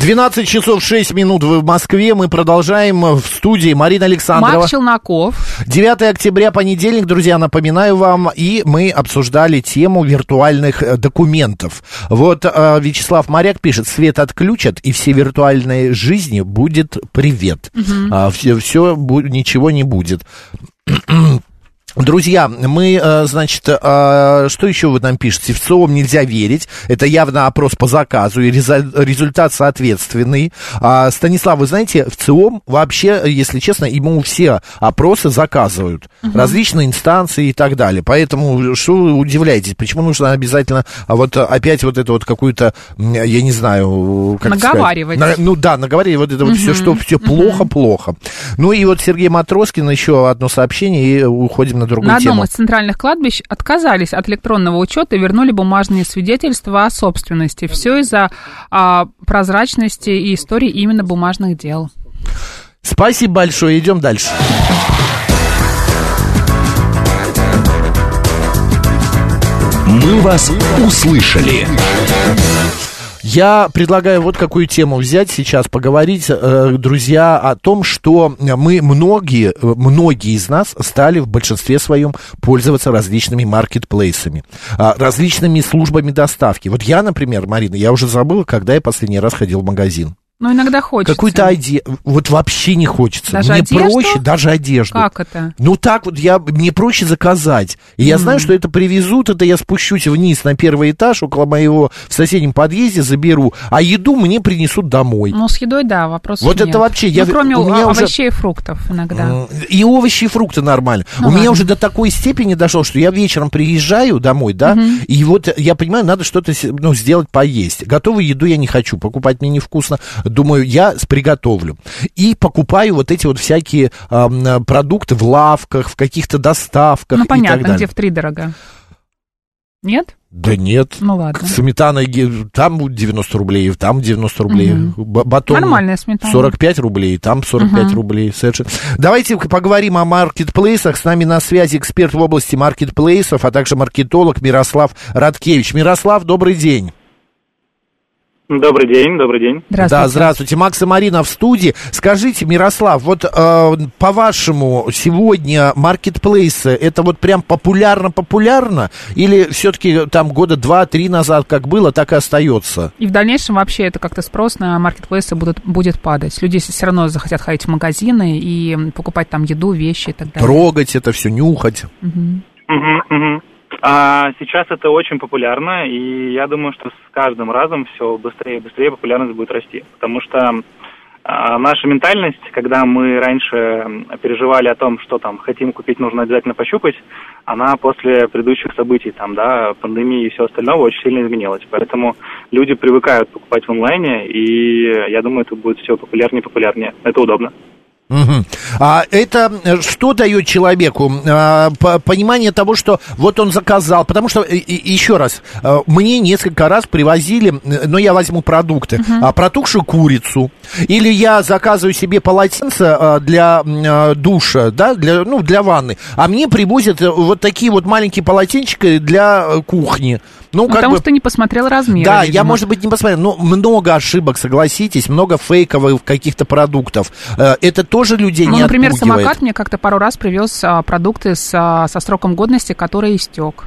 12 часов 6 минут в Москве. Мы продолжаем в студии Марина Александрова. Мак Челноков. 9 октября, понедельник, друзья, напоминаю вам, и мы обсуждали тему виртуальных э, документов. Вот э, Вячеслав Моряк пишет, свет отключат, и все виртуальные жизни будет привет. А, все, все, ничего не будет. Друзья, мы, э, значит, э, что еще вы нам пишете? В ЦИОМ нельзя верить. Это явно опрос по заказу, и результат соответственный. А, Станислав, вы знаете, в ЦИОМ вообще, если честно, ему все опросы заказывают. Различные инстанции и так далее. Поэтому что вы удивляетесь? Почему нужно обязательно а вот опять вот это вот какую-то, я не знаю, как сказать, Наговаривать. на- ну да, наговаривать вот это вот все, что все плохо-плохо. Ну и вот Сергей Матроскин, еще одно сообщение, и уходим на другую На одном тему. из центральных кладбищ отказались от электронного учета и вернули бумажные свидетельства о собственности. Все из-за а, прозрачности и истории именно бумажных дел. Спасибо большое, идем дальше. «Мы вас услышали». Я предлагаю вот какую тему взять сейчас, поговорить, э, друзья, о том, что мы многие, э, многие из нас стали в большинстве своем пользоваться различными маркетплейсами, а, различными службами доставки. Вот я, например, Марина, я уже забыла, когда я последний раз ходил в магазин. Но иногда хочется. Какую-то одежду, вот вообще не хочется. Даже мне одежду? проще даже одежду. Как это? Ну так вот я мне проще заказать. И я знаю, что это привезут, это я спущусь вниз на первый этаж, около моего в соседнем подъезде заберу, а еду мне принесут домой. Ну, с едой, да, вопрос Вот это вообще, я- Ну, кроме у меня о- уже- овощей и фруктов иногда. И овощи, и фрукты нормально. Ну У меня ладно. уже до такой степени дошло, что я вечером приезжаю домой, да, и вот я понимаю, надо что-то ну, сделать поесть. Готовую еду я не хочу, покупать мне невкусно. Думаю, я приготовлю. И покупаю вот эти вот всякие э, продукты в лавках, в каких-то доставках Ну, и так понятно, далее. где в три дорого. Нет? Да нет. Ну, ладно. Сметана, там будет 90 рублей, там 90 рублей. Б- Батон Нормальная сметана. 45 рублей, там 45 рублей. Совершенно. Давайте поговорим о маркетплейсах. С нами на связи эксперт в области маркетплейсов, а также маркетолог Мирослав Радкевич. Мирослав, добрый день. Добрый день, добрый день. Здравствуйте. Да, здравствуйте. Макс и Марина в студии. Скажите, Мирослав, вот э, по-вашему, сегодня маркетплейсы, это вот прям популярно-популярно? Или все-таки там года два-три назад как было, так и остается? И в дальнейшем вообще это как-то спрос на маркетплейсы будут, будет падать. Люди все равно захотят ходить в магазины и покупать там еду, вещи и так далее. Трогать это все, нюхать. Мгм, мгм. А сейчас это очень популярно, и я думаю, что с каждым разом все быстрее и быстрее популярность будет расти. Потому что а, наша ментальность, когда мы раньше переживали о том, что там хотим купить, нужно обязательно пощупать, она после предыдущих событий, там, да, пандемии и всего остального очень сильно изменилась. Поэтому люди привыкают покупать в онлайне, и я думаю, это будет все популярнее и популярнее. Это удобно. Мгм. А это э, что дает человеку? А, по- понимание того, что вот он заказал. Потому что, и- и- еще раз, э, мне несколько раз привозили, э, ну, я возьму продукты, а, протухшую курицу. Или я заказываю себе полотенце для душа, да, для, ну, для ванны. А мне привозят вот такие вот маленькие полотенчика для кухни. Ну, как потому бы... что не посмотрел размеры. Да, я, видимо. может быть, не посмотрел, но много ошибок, согласитесь, много фейковых каких-то продуктов. Это тоже людей Ну, не например, отпугивает. самокат мне как-то пару раз привез а, продукты с, а, со сроком годности, который истек.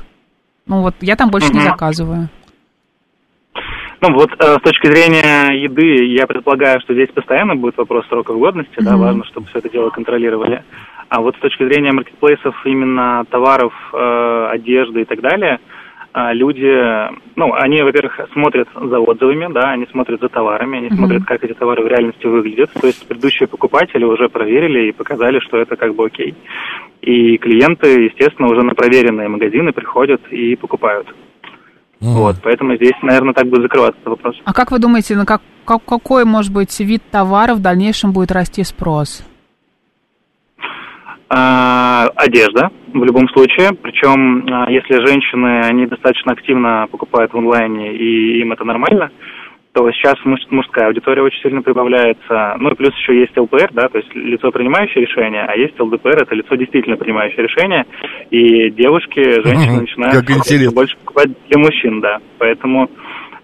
Ну вот, я там больше не Мгм. заказываю. Ну вот э, с точки зрения еды, я предполагаю, что здесь постоянно будет вопрос сроков годности, да, Мгм. важно, чтобы все это дело контролировали. А вот с точки зрения маркетплейсов именно товаров, э, одежды и так далее, люди, ну, они, во-первых, смотрят за отзывами, да, они смотрят за товарами, они Мгм. смотрят, как эти товары в реальности выглядят. То есть предыдущие покупатели уже проверили и показали, что это как бы окей. И клиенты, естественно, уже на проверенные магазины приходят и покупают. Вот, поэтому здесь, наверное, так будет закрываться этот вопрос. А как вы думаете, на как, как- какой, может быть, вид товара в дальнейшем будет расти спрос? А, одежда в любом случае. Причем, а, если женщины, они достаточно активно покупают в онлайне и им это нормально, то сейчас муж- мужская аудитория очень сильно прибавляется. Ну и плюс еще есть ЛПР, да, то есть лицо, принимающее решение, а есть ЛДПР, это лицо действительно принимающее решение. И девушки, женщины начинают больше покупать для мужчин, да. Поэтому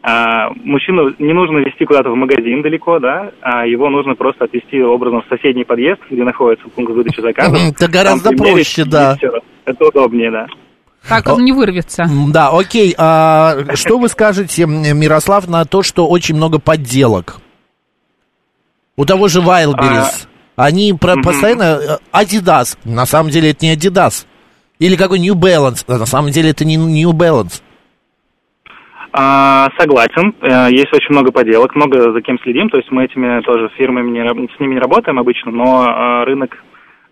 а, мужчину не нужно везти куда-то в магазин далеко, да, а его нужно просто отвезти образом в соседний подъезд, где находится пункт выдачи заказов. Это гораздо проще, да. Это удобнее, да. Так он не вырвется. Да, окей. А что вы скажете, Мирослав, на то, что очень много подделок? У того же Wildberries. Они про- постоянно... э, Adidas. На самом деле это не Adidas. Или какой New Balance. А На самом деле это не New Balance. А, согласен. Э, Есть очень много поделок, много за кем следим. То есть мы этими тоже фирмами не, с ними не работаем обычно, но э, рынок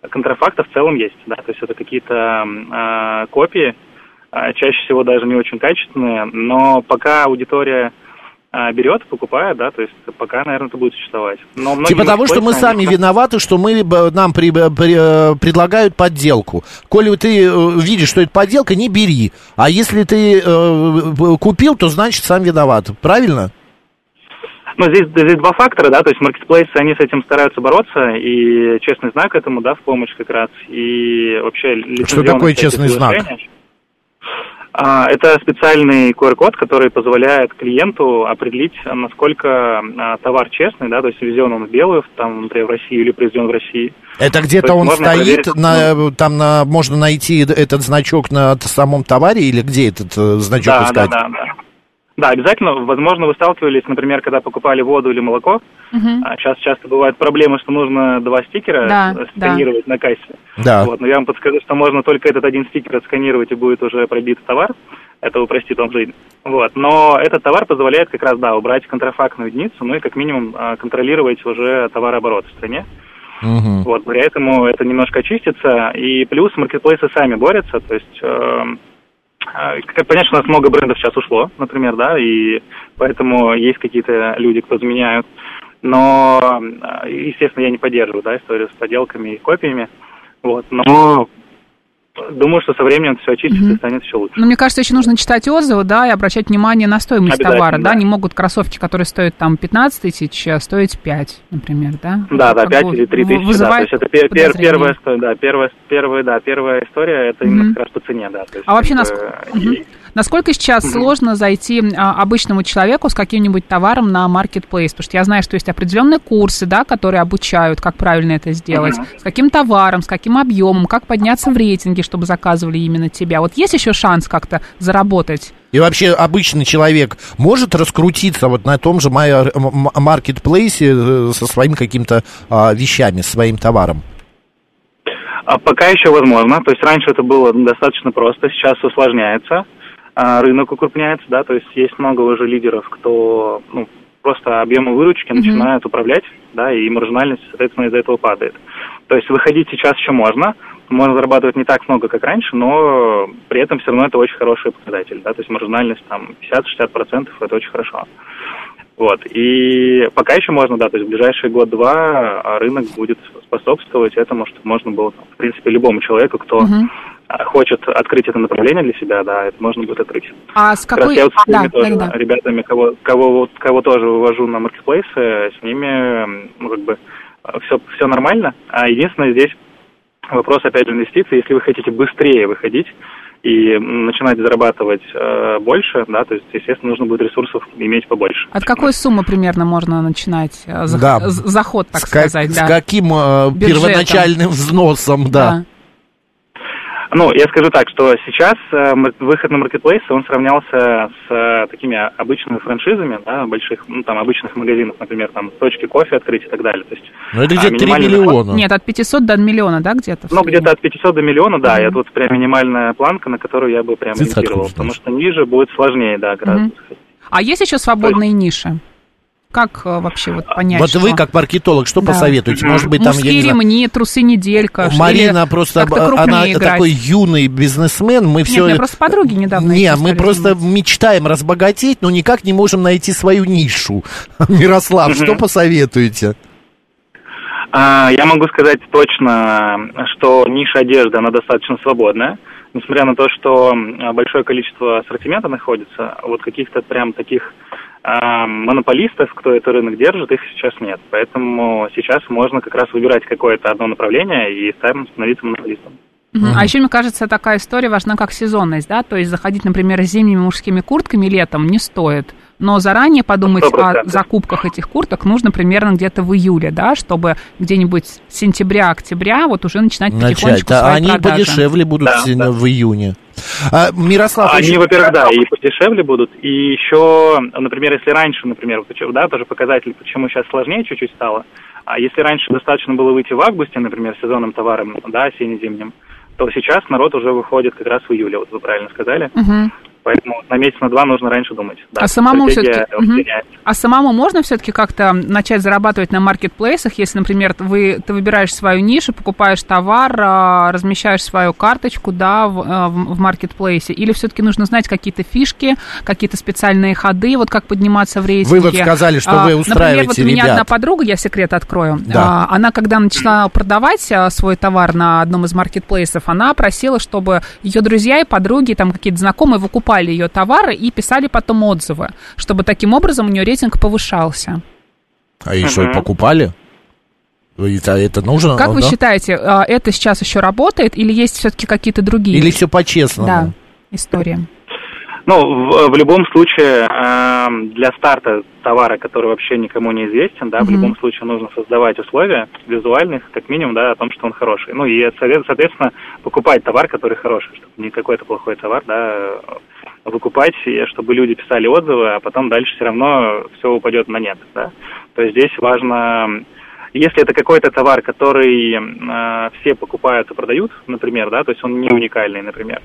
контрафакта в целом есть. Да? То есть это какие-то э, копии, э, чаще всего даже не очень качественные, но пока аудитория берет, покупает, да, то есть пока, наверное, это будет существовать. Но Типа того, что мы сами виноваты, что мы б- нам при- при- э, предлагают подделку. Коли ты э, видишь, что это подделка, не бери. А если ты э, купил, то значит сам виноват. Правильно? Ну, здесь, здесь два фактора, да, то есть маркетплейсы, они с этим стараются бороться, и честный знак этому, да, в помощь как раз, и вообще... лицензионные такое честный знак? А, это специальный QR-код, который позволяет клиенту определить, а, насколько а, товар честный, да, то есть ввезен он в белую, там, например, в Россию или произведен в России. Это То где-то он стоит, проверить, на, там на, можно найти этот значок на самом товаре или где этот э, значок Да, искать? да, да, да. Да, обязательно. Возможно, вы сталкивались, например, когда покупали воду или молоко. Мгм. А сейчас часто бывает проблема, что нужно два стикера Да, сканировать на кассе. Да. Вот, но я вам подскажу, что можно только этот один стикер отсканировать и будет уже пробит товар. Это упростит вам жизнь. Вот. Но этот товар позволяет как раз, да, убрать контрафактную единицу, ну и как минимум а, контролировать уже товарооборот в стране. Мгм. Вот, поэтому это немножко очистится. И плюс маркетплейсы сами борются, то есть... эм, Как понятно, что у нас много брендов сейчас ушло, например, да, и поэтому есть какие-то люди, кто заменяют. Но, а, естественно, я не поддерживаю, да, историю с подделками и копиями. Вот, но думаю, что со временем все очистится и станет еще лучше. Ну, мне кажется, еще нужно читать отзывы, да, и обращать внимание на стоимость товара, да. да. Не могут кроссовки, которые стоят там 15 тысяч, а стоить 5, например, да. Да, да, Как 5 бы или 3 в- тысячи, да. То есть это пер- пер- первая, да, первая, первая, да, первая история, это именно Мгм. как раз по цене, да. то есть, А вообще, как нас... насколько сейчас сложно зайти а, обычному человеку с каким-нибудь товаром на маркетплейс? Потому что я знаю, что есть определенные курсы, да, которые обучают, как правильно это сделать, с каким товаром, с каким объемом, как подняться в рейтинге, чтобы заказывали именно тебя. Вот есть еще шанс как-то заработать? И вообще обычный человек может раскрутиться вот на том же маркетплейсе э, со своими какими-то а, вещами, своим товаром? А пока еще возможно. То есть раньше это было достаточно просто, сейчас усложняется. А, Рынок укрупняется, да, то есть есть много уже лидеров, кто ну, просто объемы выручки Мгм. начинают управлять, да, и маржинальность, соответственно, из-за этого падает. То есть выходить сейчас еще можно, можно зарабатывать не так много, как раньше, но при этом все равно это очень хороший показатель, да, то есть маржинальность там 50-60% это очень хорошо. Вот. И пока еще можно, да, то есть в ближайший год-два а, рынок будет способствовать этому, чтобы можно было, в принципе, любому человеку, кто Мгм. А, хочет открыть это направление для себя, да, это можно будет открыть. А с Как раз какой... я вот с Да, тоже, да, да. ребятами, кого, кого, вот- кого тоже вывожу на маркетплейсы, с ними, ну, как бы, все, все нормально. А единственное здесь вопрос, опять же, инвестиций. Если вы хотите быстрее выходить и начинать зарабатывать э, больше, да, то есть, естественно, нужно будет ресурсов иметь побольше. От какой суммы примерно можно начинать э, зах- Да. заход, так с, как- сказать, с да? каким э, первоначальным взносом, да. Ну, я скажу так, что сейчас э, выход на маркетплейсы, он сравнялся с э, такими обычными франшизами, да, больших, ну, там, обычных магазинов, например, там, точки кофе открыть и так далее. То есть, Ну, это а, где-то 3 минимальный доход- миллиона. Нет, от 500 до миллиона, да, где-то? Ну, где-то от 500 до миллиона, да, и это вот прям минимальная планка, на которую я бы прям ориентировал, потому что ниже будет сложнее, да, гораздо. А есть еще свободные ниши? Как э, вообще вот понять, Вот что- вы, как маркетолог, что Да. посоветуете? Может быть, там, я Мужские не знаю, ремни, трусы неделька. Марина просто, она играть. такой юный бизнесмен, мы все... мне просто подруги недавно Не, мы просто заниматься. мечтаем разбогатеть, но никак не можем найти свою нишу. Мирослав, что посоветуете? А, я могу сказать точно, что ниша одежды, она достаточно свободная. Несмотря на то, что большое количество ассортимента находится, вот каких-то прям таких монополистов, кто этот рынок держит, их сейчас нет. Поэтому сейчас можно как раз выбирать какое-то одно направление и там становиться монополистом. Мгм. А еще, мне кажется, такая история важна, как сезонность, да, то есть заходить, например, зимними мужскими куртками летом не стоит, но заранее подумать Сто о процентов. закупках этих курток нужно примерно где-то в июле, да, чтобы где-нибудь с сентября-октября вот уже начинать Начать. потихонечку А свои они продажи. подешевле будут Да, в- да. в июне. А, Мирослав, Они, очень- во-первых, да, и подешевле будут. И еще, например, если раньше, например, почему- да, тоже показатель, почему сейчас сложнее чуть-чуть стало. А если раньше достаточно было выйти в августе, например, сезонным товаром, да, осенне-зимним, то сейчас народ уже выходит как раз в июле, вот вы правильно сказали. Мгм. Поэтому на месяц, на два нужно раньше думать. Да, А самому мгм. меняется. А самому можно все-таки как-то начать зарабатывать на маркетплейсах, если, например, вы, ты выбираешь свою нишу, покупаешь товар, а, размещаешь свою карточку, да, в, а, в- маркетплейсе, или все-таки нужно знать какие-то фишки, какие-то специальные ходы, вот как подниматься в рейтинге. Вы вот сказали, что вы А, устраиваете Например, вот у меня ребят. одна подруга, я секрет открою, Да. она когда начала продавать свой товар на одном из маркетплейсов, она просила, чтобы ее друзья и подруги, там какие-то знакомые выкупали ее товары и писали потом отзывы, чтобы таким образом у нее рейтинг повышался. А и что, Мгм. покупали? Это, это нужно? Как ну, вы да? считаете, а, это сейчас еще работает или есть все-таки какие-то другие Или все по-честному? да, истории? Ну, в, в любом случае, эм, для старта товара, который вообще никому не известен, да, в Мгм. любом случае нужно создавать условия визуальных, как минимум, да, о том, что он хороший. Ну и, соответственно, покупать товар, который хороший, чтобы не какой-то плохой товар, да, э, выкупать, чтобы люди писали отзывы, а потом дальше все равно все упадет на нет, да. То есть здесь важно если это какой-то товар, который э, все покупают и продают, например, да, то есть он не уникальный, например,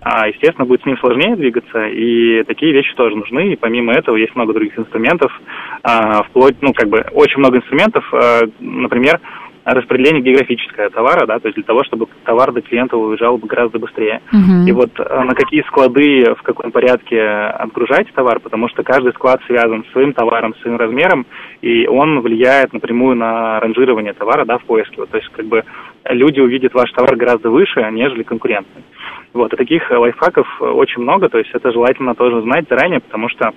а, естественно, будет с ним сложнее двигаться, и такие вещи тоже нужны, и помимо этого есть много других инструментов, а, вплоть, ну, как бы, очень много инструментов, э, например, распределение географическое товара, да, то есть для того, чтобы товар до клиента уезжал бы гораздо быстрее. Мгм. И вот э, на какие склады, в каком порядке отгружать товар, потому что каждый склад связан с своим товаром, с своим размером, и он влияет напрямую на ранжирование товара, да, в поиске. Вот, то есть, как бы, люди увидят ваш товар гораздо выше, нежели конкурентный. Вот, и таких э, лайфхаков э, очень много, то есть это желательно тоже знать заранее, потому что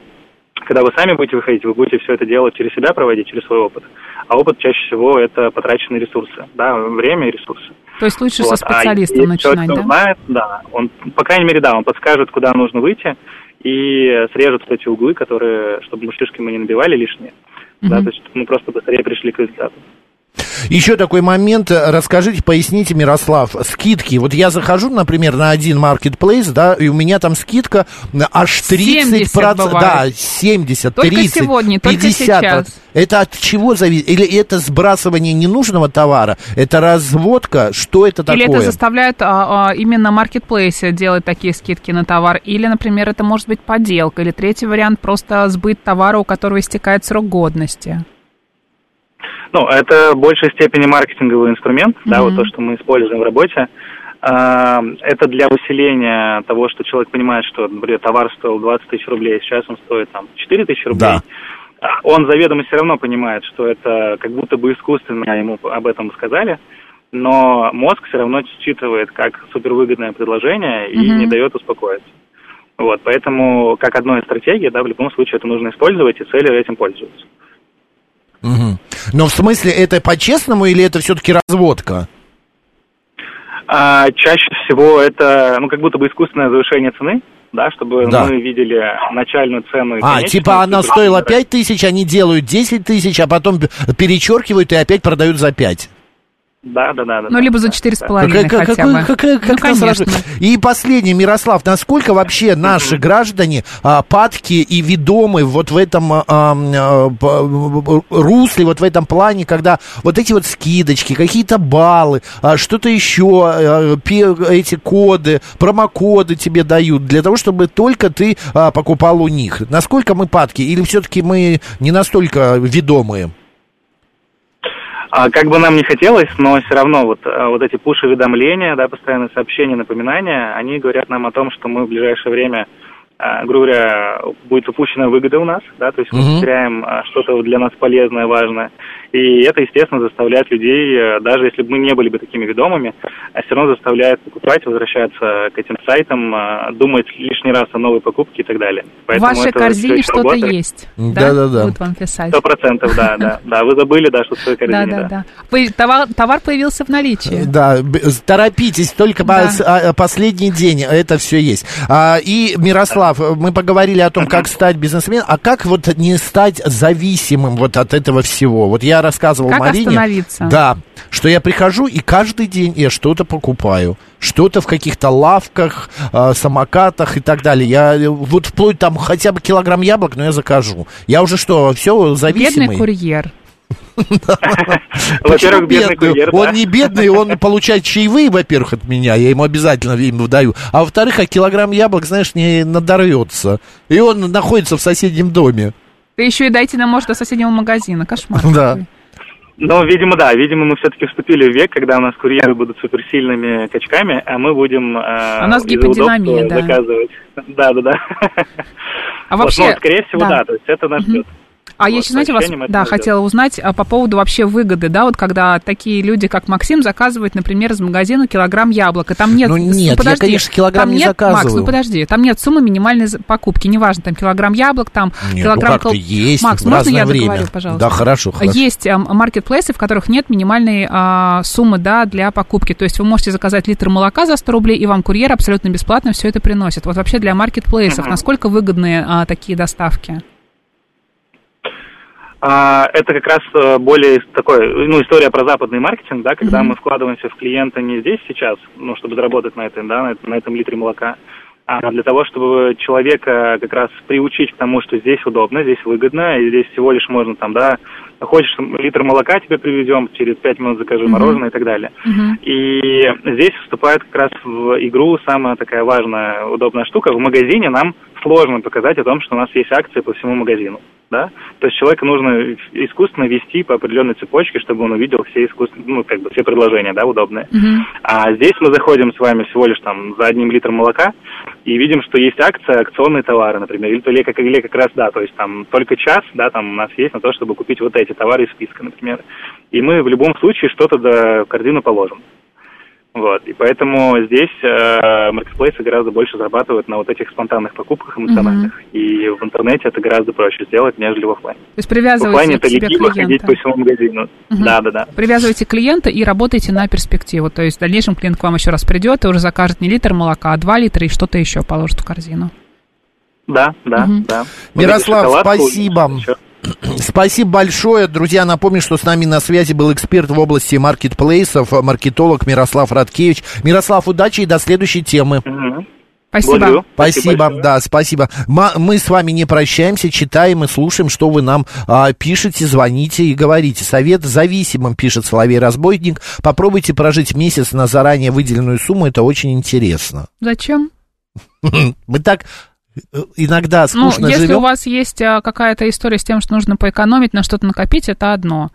когда вы сами будете выходить, вы будете все это делать через себя проводить, через свой опыт. А опыт чаще всего это потраченные ресурсы, да, время и ресурсы. То есть лучше Вот, со а специалистом если начинать, да? знает, да, он, по крайней мере, да, он подскажет, куда нужно выйти, и срежет вот эти углы, которые, чтобы мы шишки мы не набивали лишние, да, Мгм. то есть чтобы мы просто быстрее пришли к результату. Еще такой момент, расскажите, поясните, Мирослав, скидки. Вот я захожу, например, на один маркетплейс, да, и у меня там скидка аж 30 70 Да, бывает. 70, Только 30, сегодня, только 50. сейчас. Это от чего зависит? Или это сбрасывание ненужного товара? Это разводка? Что это такое? Или это заставляет а, а, именно маркетплейсы делать такие скидки на товар? Или, например, это может быть подделка? Или третий вариант просто сбыт товара, у которого истекает срок годности? Ну, это в большей степени маркетинговый инструмент, да, Мгм. вот то, что мы используем в работе. А, Это для усиления того, что человек понимает, что, например, товар стоил 20 тысяч рублей, сейчас он стоит там 4 тысячи рублей. Да. А Он заведомо все равно понимает, что это как будто бы искусственно ему об этом сказали, но мозг все равно считывает как супервыгодное предложение и Мгм. не дает успокоиться. Вот, поэтому как одной из стратегий, да, в любом случае это нужно использовать, и цели этим пользуются. Мгм. Но в смысле, это по-честному или это все-таки разводка? А, чаще всего это, ну, как будто бы искусственное завышение цены, да, чтобы Да. мы видели начальную цену. А, типа она стоила прибыль. 5 тысяч, они делают 10 тысяч, а потом перечеркивают и опять продают за 5. Да, да, да. да Ну, да, либо за да, четыре с да. половиной Какая- хотя какой- бы. какая- как ну, конечно. И последнее, Мирослав, насколько вообще наши граждане а, падки и ведомы вот в этом а, а, русле, вот в этом плане, когда вот эти вот скидочки, какие-то баллы, а, что-то еще, а, пе- эти коды, промокоды тебе дают для того, чтобы только ты а, покупал у них. Насколько мы падки или все-таки мы не настолько ведомые? А, как бы нам не хотелось, но все равно вот, а, вот эти пуш-уведомления, да, постоянные сообщения, напоминания, они говорят нам о том, что мы в ближайшее время, а, грубо говоря, будет упущена выгода у нас, да, то есть мы Мгм. потеряем а, что-то для нас полезное, важное. И это, естественно, заставляет людей, э, даже если бы мы не были бы такими ведомыми, а все равно заставляет покупать, возвращаться к этим сайтам, а, думать лишний раз о новой покупке и так далее. В Поэтому вашей это корзине что-то работает. есть. Да-да-да. Будут вам писать. Сто процентов, да, да. Да, вы забыли, да, что в своей корзине, Да, да, да. да. Товар, товар появился в наличии. Да, торопитесь, только Да. по- с- а, последний день это все есть. А, и, Мирослав, мы поговорили о том, как стать бизнесменом, а как вот не стать зависимым вот от этого всего? Вот я рассказывал Как Марине. остановиться? Да, что я прихожу и каждый день я что-то покупаю. Что-то в каких-то лавках, а, самокатах и так далее. Я э, вот вплоть там хотя бы килограмм яблок, но я закажу. Я уже что, все зависимый? Бедный курьер. Во-первых, бедный курьер, Он не бедный, он получает чаевые, во-первых, от меня, я ему обязательно им даю. А во-вторых, а килограмм яблок, знаешь, не надорвется. И он находится в соседнем доме. Ты еще и дойти нам может до соседнего магазина. Кошмар. Да. Ну, видимо, да. Видимо, мы все-таки вступили в век, когда у нас курьеры будут суперсильными качками, а мы будем э, А у нас из-за гиподинамия, да. заказывать. Да, да, да. А Вот, вообще... ну, скорее всего, да. да. То есть это нас ждет. А я Вот, еще, знаете, вас, да, хотела узнать а, по поводу вообще выгоды, да, вот когда такие люди, как Максим, заказывают, например, из магазина килограмм яблок, и там нет... Ну, нет, я, конечно, килограмм там не нет, Макс, заказываю. ну подожди, там нет суммы минимальной покупки, неважно, там килограмм яблок, там Нет, килограмм... ну как-то кол- есть Макс, в можно я время. договорю, пожалуйста? Да, хорошо, хорошо. Есть эм, маркетплейсы, в которых нет минимальной а, суммы, да, для покупки, то есть вы можете заказать литр молока за 100 рублей, и вам курьер абсолютно бесплатно все это приносит. Вот вообще для маркетплейсов, насколько выгодны а, такие доставки? А, это как раз э, более такой, ну, история про западный маркетинг, да, когда Мгм. мы вкладываемся в клиента не здесь сейчас, ну, чтобы заработать на этом, да, на, этом- на этом литре молока, а для того, чтобы человека как раз приучить к тому, что здесь удобно, здесь выгодно, и здесь всего лишь можно там, да, хочешь литр молока тебе привезем, через пять минут закажи Мгм. мороженое и так далее. Мгм. И здесь вступает как раз в игру самая такая важная, удобная штука. В магазине нам сложно показать о том, что у нас есть акции по всему магазину. Да? То есть человека нужно искусственно вести по определенной цепочке, чтобы он увидел все искусственные, ну, как бы все предложения, да, удобные. Мгм. А здесь мы заходим с вами всего лишь там за одним литром молока и видим, что есть акция, акционные товары, например, или, то ли как, или как раз, да, то есть там только час, да, там у нас есть на то, чтобы купить вот эти товары из списка, например. И мы в любом случае что-то до корзину положим. Вот, и поэтому здесь э, маркетплейсы гораздо больше зарабатывают на вот этих спонтанных покупках эмоциональных. И в интернете это гораздо проще сделать, нежели в офлайне. То есть В офлайне это к себе лениво ходить клиента. по всему магазину. Мгм. Да, да, да. Привязывайте клиента и работаете на перспективу. То есть в дальнейшем клиент к вам еще раз придет и уже закажет не литр молока, а 2 литра и что-то еще положит в корзину. Да, да, Мгм. да. Мирослав, шоколадку, спасибо. еще. Спасибо большое. Друзья, напомню, что с нами на связи был эксперт в области маркетплейсов, маркетолог Мирослав Радкевич. Мирослав, удачи и до следующей темы. Спасибо. Благодарю. Спасибо, большое. да, спасибо. Мы с вами не прощаемся, читаем и слушаем, что вы нам а, пишете, звоните и говорите. Совет зависимым, пишет Соловей Разбойник. Попробуйте прожить месяц на заранее выделенную сумму, это очень интересно. Зачем? Мы так иногда Ну, скучно если живем. у вас есть а, какая-то история с тем, что нужно поэкономить, на что-то накопить, это одно.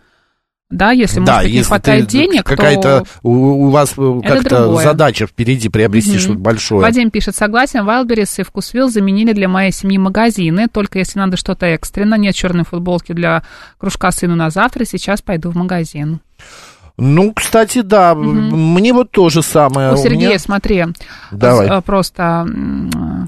Да, если, может быть, не если хватает ты- денег, какая-то то... у, у вас э, как-то задача впереди приобрести Мгм. что-то большое. Вадим пишет, согласен, Wildberries и Вкусвилл заменили для моей семьи магазины, только если надо что-то экстренно, нет черной футболки для кружка сыну на завтра, сейчас пойду в магазин. Ну, кстати, да, Мгм. мне вот то же самое. У У Сергея, меня- смотри, Давай. с- э, просто,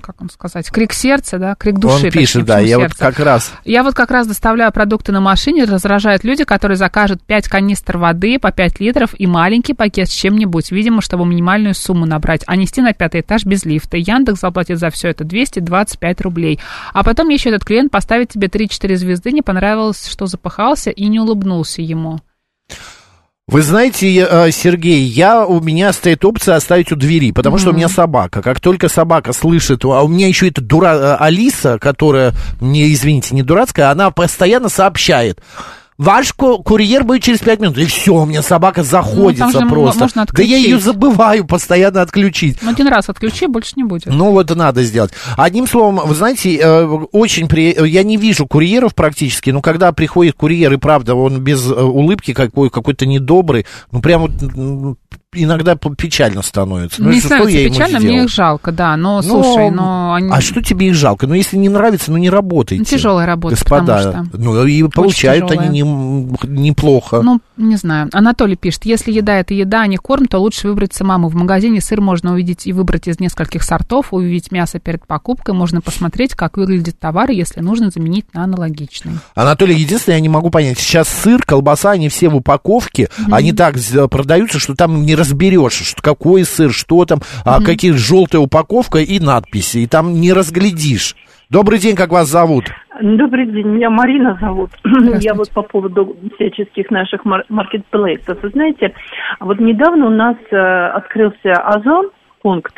как вам сказать, крик сердца, да, крик души. Он пишет, да, я вот сердце? как раз... Я вот как раз доставляю продукты на машине, раздражают люди, которые закажут 5 канистр воды по 5 литров и маленький пакет с чем-нибудь, видимо, чтобы минимальную сумму набрать, а нести на пятый этаж без лифта. Яндекс заплатит за все это 225 рублей. А потом еще этот клиент поставит тебе 3-4 звезды, не понравилось, что запахался и не улыбнулся ему. Вы знаете, э, Сергей, я, у меня стоит опция оставить у двери, потому что у меня собака. Как только собака слышит, а у меня еще эта дура э, Алиса, которая, не, извините, не дурацкая, она постоянно сообщает. Ваш ку- курьер будет через пять минут. И все, у меня собака заходится Ну, же м- просто. можно да я ее забываю постоянно отключить. Ну, один раз отключи, больше не будет. Ну, вот надо сделать. Одним словом, вы знаете, э, очень при... я не вижу курьеров практически, но когда приходит курьер, и правда, он без э, улыбки какой, какой-то недобрый, ну, прям вот иногда печально становится. Ну, что я становится ему печально, мне их жалко, да. Но, Ну, слушай, но они... А что тебе их жалко? Ну, если не нравится, ну, не работайте. Ну, тяжелая работа, Господа. потому что. Ну, и получают они не- неплохо. Ну, не знаю. Анатолий пишет, если еда это еда, а не корм, то лучше выбрать самому. В магазине сыр можно увидеть и выбрать из нескольких сортов, увидеть мясо перед покупкой, можно посмотреть, как выглядит товар, если нужно, заменить на аналогичный. Анатолий, единственное, я не могу понять, сейчас сыр, колбаса, они все в упаковке, они так продаются, что там не разберешь, что какой сыр, что там, а какие желтая упаковка и надписи, и там не разглядишь. Добрый день, как вас зовут? Добрый день, меня Марина зовут. Я вот по поводу всяческих наших мар- маркетплейсов. Вы знаете, вот недавно у нас э, открылся Озон, пункт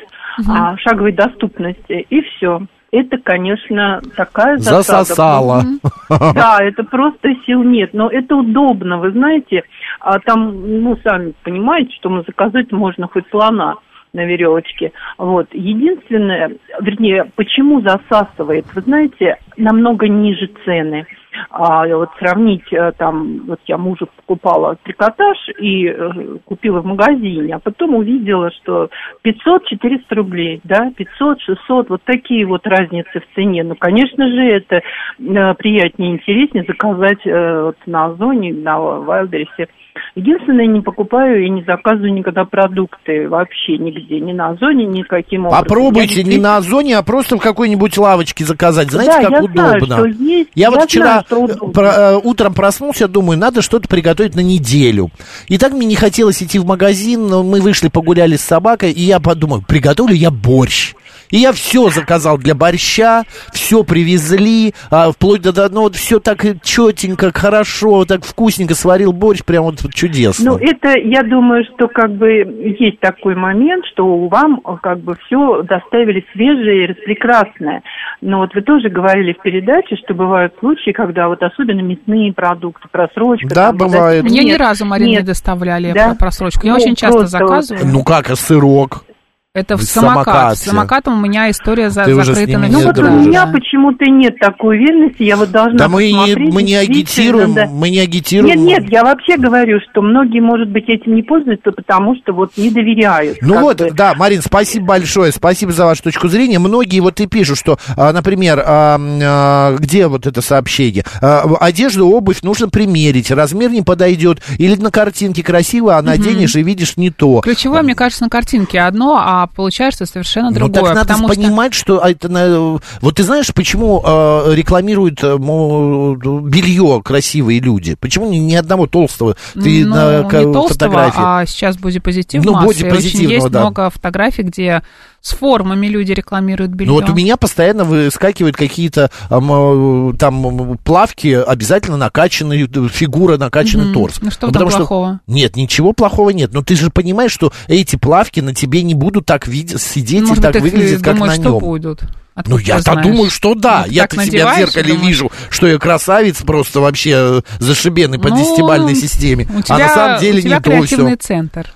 а, шаговой доступности, и все. Это, конечно, такая засада. Засосала. Да, это просто сил нет, но это удобно, вы знаете, а там, ну, сами понимаете, что мы заказать можно хоть слона на веревочке. Вот. Единственное, вернее, почему засасывает, вы знаете, намного ниже цены. А вот сравнить э, там, вот я мужу покупала трикотаж и э, купила в магазине, а потом увидела, что 500-400 рублей, да, 500-600, вот такие вот разницы в цене. Ну, конечно же, это э, приятнее и интереснее заказать э, вот на Озоне, на Вайлдерсе. Единственное, не покупаю и не заказываю никогда продукты вообще нигде, ни на Озоне, никаким образом. Попробуйте Я не на Озоне, а просто в какой-нибудь лавочке заказать. Знаете, Да, как я удобно. знаю, что есть. Я Я вот вчера знаю, про- э, утром проснулся, думаю, надо что-то приготовить на неделю. И так мне не хотелось идти в магазин, но мы вышли, погуляли с собакой, и я подумал, приготовлю я борщ. И я все заказал для борща, все привезли, а, вплоть до, до- ну вот все так четенько, хорошо, так вкусненько сварил борщ, прям вот чудесно. Ну, это, я думаю, что как бы есть такой момент, что вам как бы все доставили свежее и прекрасное. Но вот вы тоже говорили в передаче, что бывают случаи, когда вот особенно мясные продукты, просрочка. Да, там, бывает. это- Мне ни разу, Марина, не доставляли Да? про- просрочку. Я Ну, очень часто просто заказываю. Ну как, а сырок? Это в в самокат. самокате. С самокатом у меня история за, Ты закрыта на Ну вот у меня почему-то нет такой уверенности, я вот должна Да мы не, посмотреть, мы не агитируем, да. мы не агитируем. Нет, нет, я вообще говорю, что многие, может быть, этим не пользуются, потому что вот не доверяют. Ну вот, бы. да, Марин, спасибо большое, спасибо за вашу точку зрения. Многие вот и пишут, что, а, например, а, а, где вот это сообщение? А, одежду, обувь нужно примерить, размер не подойдет, или на картинке красиво, а наденешь и видишь не то. Ключевое, мне кажется, на картинке одно, а получается совершенно Ну другое. так надо потому что- понимать, что... это на- Вот ты знаешь, почему э, рекламируют э, мо- белье красивые люди? Почему ни, ни одного толстого ты ну, на не толстого, фотографии? а сейчас бодипозитив Ну, масса, и бодипозитивного, очень есть да. много фотографий, где с формами люди рекламируют белье. Ну вот у меня постоянно выскакивают какие-то э, там плавки, обязательно накачанный, э, фигура, накачанный Мгм. торс. Ну что Ну, этом потому что- плохого? Нет, ничего плохого нет. Но ты же понимаешь, что эти плавки на тебе не будут так видеть, сидеть Может и так выглядеть, как думаешь, на что нем. будут? Откуда Ну, я-то думаю, что да. Ну, Я-то себя в зеркале думаешь, вижу, что я красавец просто вообще э, зашибенный по Ну, десятибальной системе. У тебя, а на самом деле у тебя не то все. центр.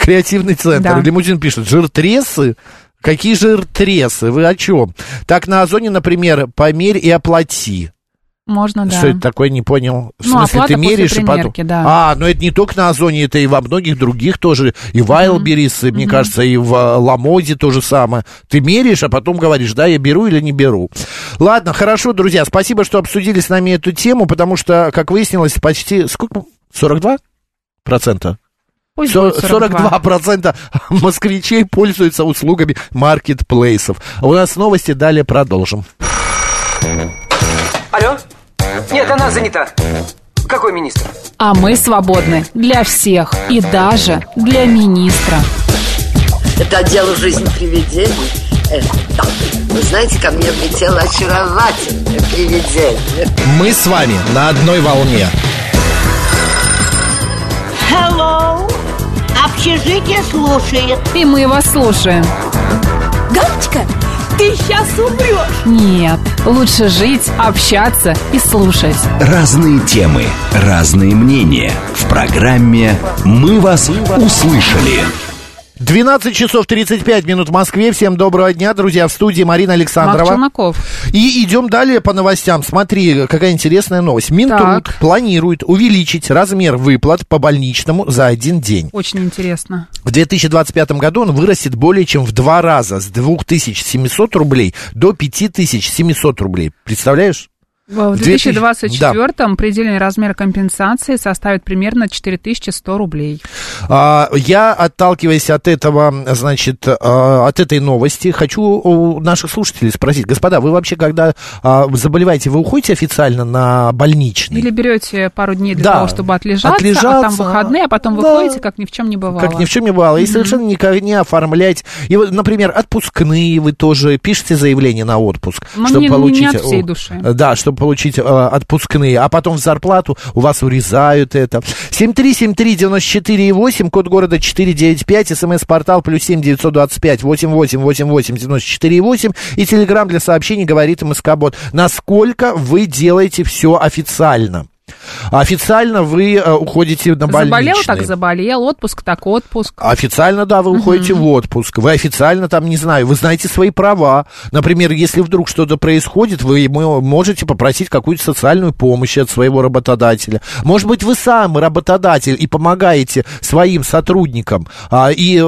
Креативный центр. Да. Лимузин пишет, жиртресы? Какие жиртресы? Вы о чем? Так на Озоне, например, померь и оплати. Можно, да. Что это такое, не понял. В Ну, смысле, ты после меряешь и потом... примерки, да. А, ну это не только на Озоне, это и во многих других тоже. И в Айлберис, и, мне кажется, и в э, Ламоде то же самое. Ты меряешь, а потом говоришь, да, я беру или не беру. Ладно, хорошо, друзья, спасибо, что обсудили с нами эту тему, потому что, как выяснилось, почти... Сколько? 42 процента? Пусть Со- будет 42. 42% москвичей пользуются услугами маркетплейсов. У нас новости, далее продолжим. Алло? Нет, она занята. Какой министр? А мы свободны для всех и даже для министра. Это отдел жизнь привидений. Э, да. Вы знаете, ко мне влетело очаровательное привидение. Мы с вами на одной волне. Hello, Общежитие слушает. И мы вас слушаем. Галочка, ты сейчас умрешь. Нет, лучше жить, общаться и слушать. Разные темы, разные мнения. В программе «Мы вас услышали». 12 часов 35 минут в Москве. Всем доброго дня, друзья. В студии Марина Александрова. Челноков. И идем далее по новостям. Смотри, какая интересная новость. Минтруд Так. планирует увеличить размер выплат по больничному за один день. Очень интересно. В 2025 году он вырастет более чем в два раза. С 2700 рублей до 5700 рублей. Представляешь? В В 2000 2024 предельный размер компенсации составит примерно 4100 рублей. А, Я, отталкиваясь от этого, значит, а, от этой новости, хочу у наших слушателей спросить, господа, вы вообще, когда а, заболеваете, вы уходите официально на больничный? Или берете пару дней для Да. того, чтобы отлежаться, а Отлежаться. там выходные, а потом Да. выходите, как ни в чем не бывало. Как ни в чем не бывало. И совершенно никак не оформлять. И вот, например, отпускные вы тоже пишете заявление на отпуск. Но чтобы не- не получить, от всей души. Да, чтобы получить э, отпускные. А потом в зарплату у вас урезают это. 7373948, код города 495, смс-портал плюс 7 925 88 88 94 8 и телеграмм для сообщений говорит МСК-бот. Насколько вы делаете все официально? Официально вы э, уходите на больничный. Заболел, так заболел, отпуск, так отпуск. Официально, да, вы уходите в отпуск. Вы официально там, не знаю, вы знаете свои права. Например, если вдруг что-то происходит, вы мо- можете попросить какую-то социальную помощь от своего работодателя. Может быть, вы сам работодатель и помогаете своим сотрудникам а, и а,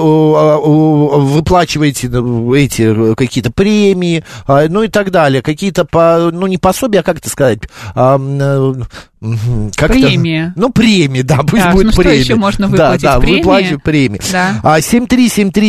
выплачиваете эти какие-то премии, а, ну и так далее. Какие-то, по, ну не пособия, а как это сказать? А, как это? Премии. Ну, премии, да, пусть Так, будет ну что премии. еще можно Да, выплатить? да, Премии? выплачиваю премии. Да. А,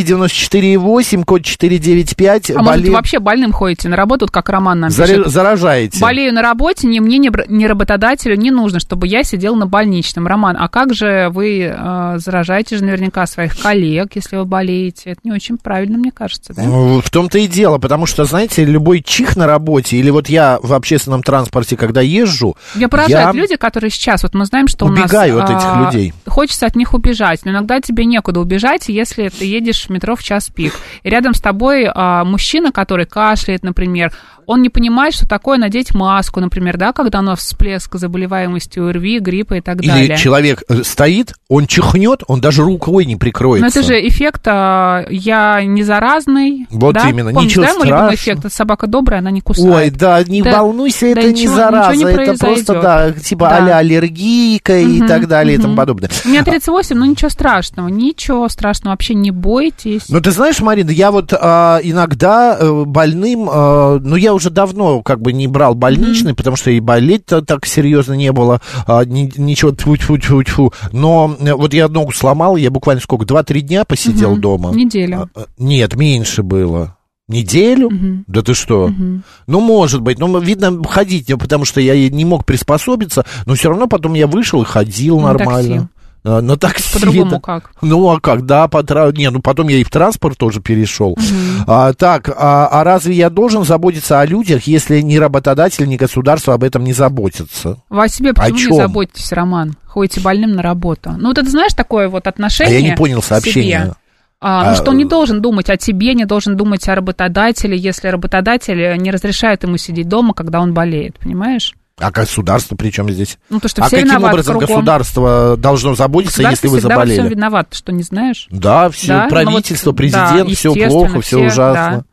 7373948, код 495. А может, боле- вы вообще больным ходите на работу, вот как Роман нам заре- пишет. заражаете. Болею на работе, ни мне, ни работодателю не нужно, чтобы я сидел на больничном. Роман, а как же вы э, заражаете же наверняка своих коллег, если вы болеете? Это не очень правильно, мне кажется, да? Ну, В том-то и дело, потому что, знаете, любой чих на работе, или вот я в общественном транспорте, когда езжу, Меня поражают я- люди, которые сейчас, вот мы знаем, что у нас... Убегаю от этих а, людей. Хочется от них убежать, но иногда тебе некуда убежать, если ты едешь в метро в час пик. И рядом с тобой а, мужчина, который кашляет, например, он не понимает, что такое надеть маску, например, да, когда у нас всплеск заболеваемости ОРВИ, гриппа и так или далее. человек э, стоит, он чихнет, он даже рукой не прикроется. Но это же эффект а, «я не заразный». Вот да? именно, Помнишь, ничего да, страшного. эффект? Собака добрая, она не кусает. Ой, да, не Да, волнуйся, да это не ничего- зараза, ничего не это просто, да, типа Да. а-ля аллергийка и Мгм, так далее и тому подобное. У меня 38, ну ничего страшного, ничего страшного, вообще не бойтесь. Ну, ты знаешь, Марина, я вот а, иногда э, больным, а, ну, я уже давно как бы не брал больничный, потому что и болеть-то так серьезно не было, а, ни- ничего, тьфу тьфу тьфу тьфу Но э, вот я ногу сломал, я буквально сколько, 2-3 дня посидел Мгм. дома. Неделю. А, а, Нет, меньше было. Неделю? Мгм. Да ты что? Мгм. Ну, может быть. Ну, видно, ходить, не- потому что я не мог приспособиться, но все равно потом я вышел и ходил На нормально. такси. А, На такси. По-другому да. как? Ну, а как, да, по не, ну потом я и в транспорт тоже перешел. А, так, а, а разве я должен заботиться о людях, если ни работодатель, ни государство об этом не заботятся? Вы о себе О почему не чем? заботитесь, Роман? Ходите больным на работу. Ну, вот это, знаешь, такое вот А отношение я не понял сообщение. А, ну, А, что он не должен думать о тебе, не должен думать о работодателе, если работодатель не разрешает ему сидеть дома, когда он болеет, понимаешь? А государство при чем здесь? Ну, то, что а каким образом кругом. государство должно заботиться, Государство если вы всегда во всем заболели? виноват, что не знаешь? Да, все, Да, ну правительство, вот, президент, да, все плохо, все все, ужасно.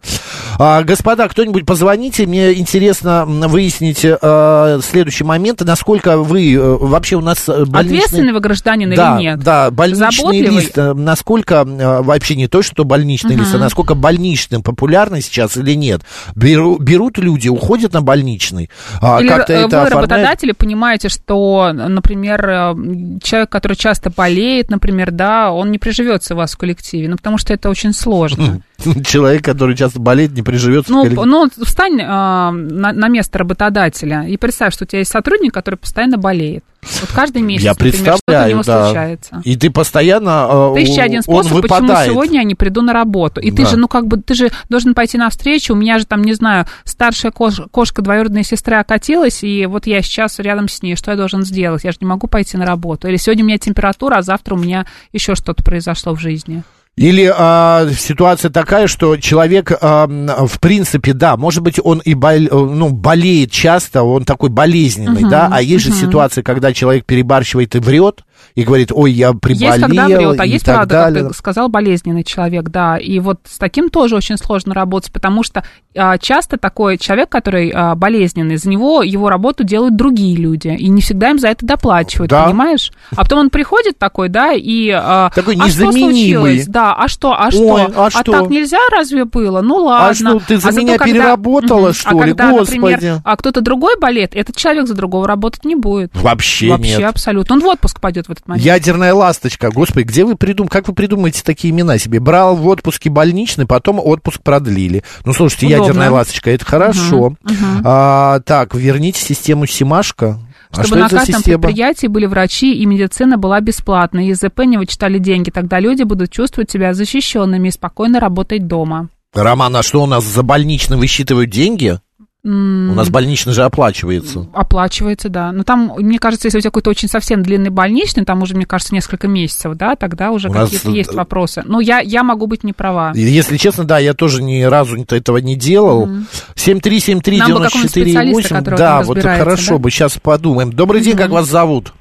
А, господа, кто-нибудь позвоните, мне интересно выяснить э, следующий момент, насколько вы э, вообще у нас э, больничный... Ответственный вы гражданин да, или нет? Да, больничный Заботливый? лист, насколько э, вообще не то, что больничный Мгм. лист, а насколько больничным популярный сейчас или нет. Беру- берут люди, уходят на больничный, а, как-то это вы, работодатели, понимаете, что, например, э, человек, который часто болеет, например, да, он не приживется у вас в коллективе, ну, потому что это очень сложно. Человек, который часто болеет, не приживется. Ну, в коллективе. ну встань а, на, на место работодателя и представь, что у тебя есть сотрудник, который постоянно болеет. Вот каждый месяц, Я например, что-то у него да. случается. И ты постоянно... э, Тысяча один он способ, почему выпадает. сегодня я не приду на работу. И ты Да. же, ну, как бы, ты же должен пойти навстречу. У меня же там, не знаю, старшая кош- кошка двоюродной сестры окатилась, и вот я сейчас рядом с ней. Что я должен сделать? Я же не могу пойти на работу. Или сегодня у меня температура, а завтра у меня еще что-то произошло в жизни. Или а, ситуация такая, что человек, а, в принципе, да, может быть, он и бол- э, ну, болеет часто, он такой болезненный, Мгм, да, а есть же мгм. ситуации, когда человек перебарщивает и врет, и говорит, ой, я приболел, Есть, когда врет, а есть, так правда, далее. как ты сказал, болезненный человек, да. И вот с таким тоже очень сложно работать, потому что а, часто такой человек, который а, болезненный, за него его работу делают другие люди, и не всегда им за это доплачивают, Да. понимаешь? А потом он приходит такой, да, и... а, Такой а что случилось? Да, а что, а что? Ой, а что? так нельзя разве было? Ну ладно. А что, ты за зато меня когда- переработала, Мгм. что а ли? когда, Господи. например, а кто-то другой болеет, этот человек за другого работать не будет. Вообще, Вообще, нет. абсолютно. Он в отпуск пойдет в этот момент. Ядерная ласточка. Господи, где вы придум... как вы придумаете такие имена себе? Брал в отпуске больничный, потом отпуск продлили. Ну, слушайте, Удобно. ядерная ласточка, это хорошо. мгм. А, так, верните систему Симашка. А Чтобы что на каждом система? предприятии были врачи и медицина была бесплатной, и ЗП не вычитали деньги. Тогда люди будут чувствовать себя защищенными и спокойно работать дома. Роман, а что у нас за больничный высчитывают деньги? У нас больничный же оплачивается. Оплачивается, да. Но там, мне кажется, если у тебя какой-то очень совсем длинный больничный, там уже, мне кажется, несколько месяцев, да, тогда уже У нас, какие-то э, есть вопросы. Но я, я могу быть не права. Если честно, да, я тоже ни разу этого не делал. Мгм. 7373948. Нам бы какого-нибудь специалиста, который в Да, этом вот хорошо да? бы, сейчас подумаем. Добрый день, как вас зовут?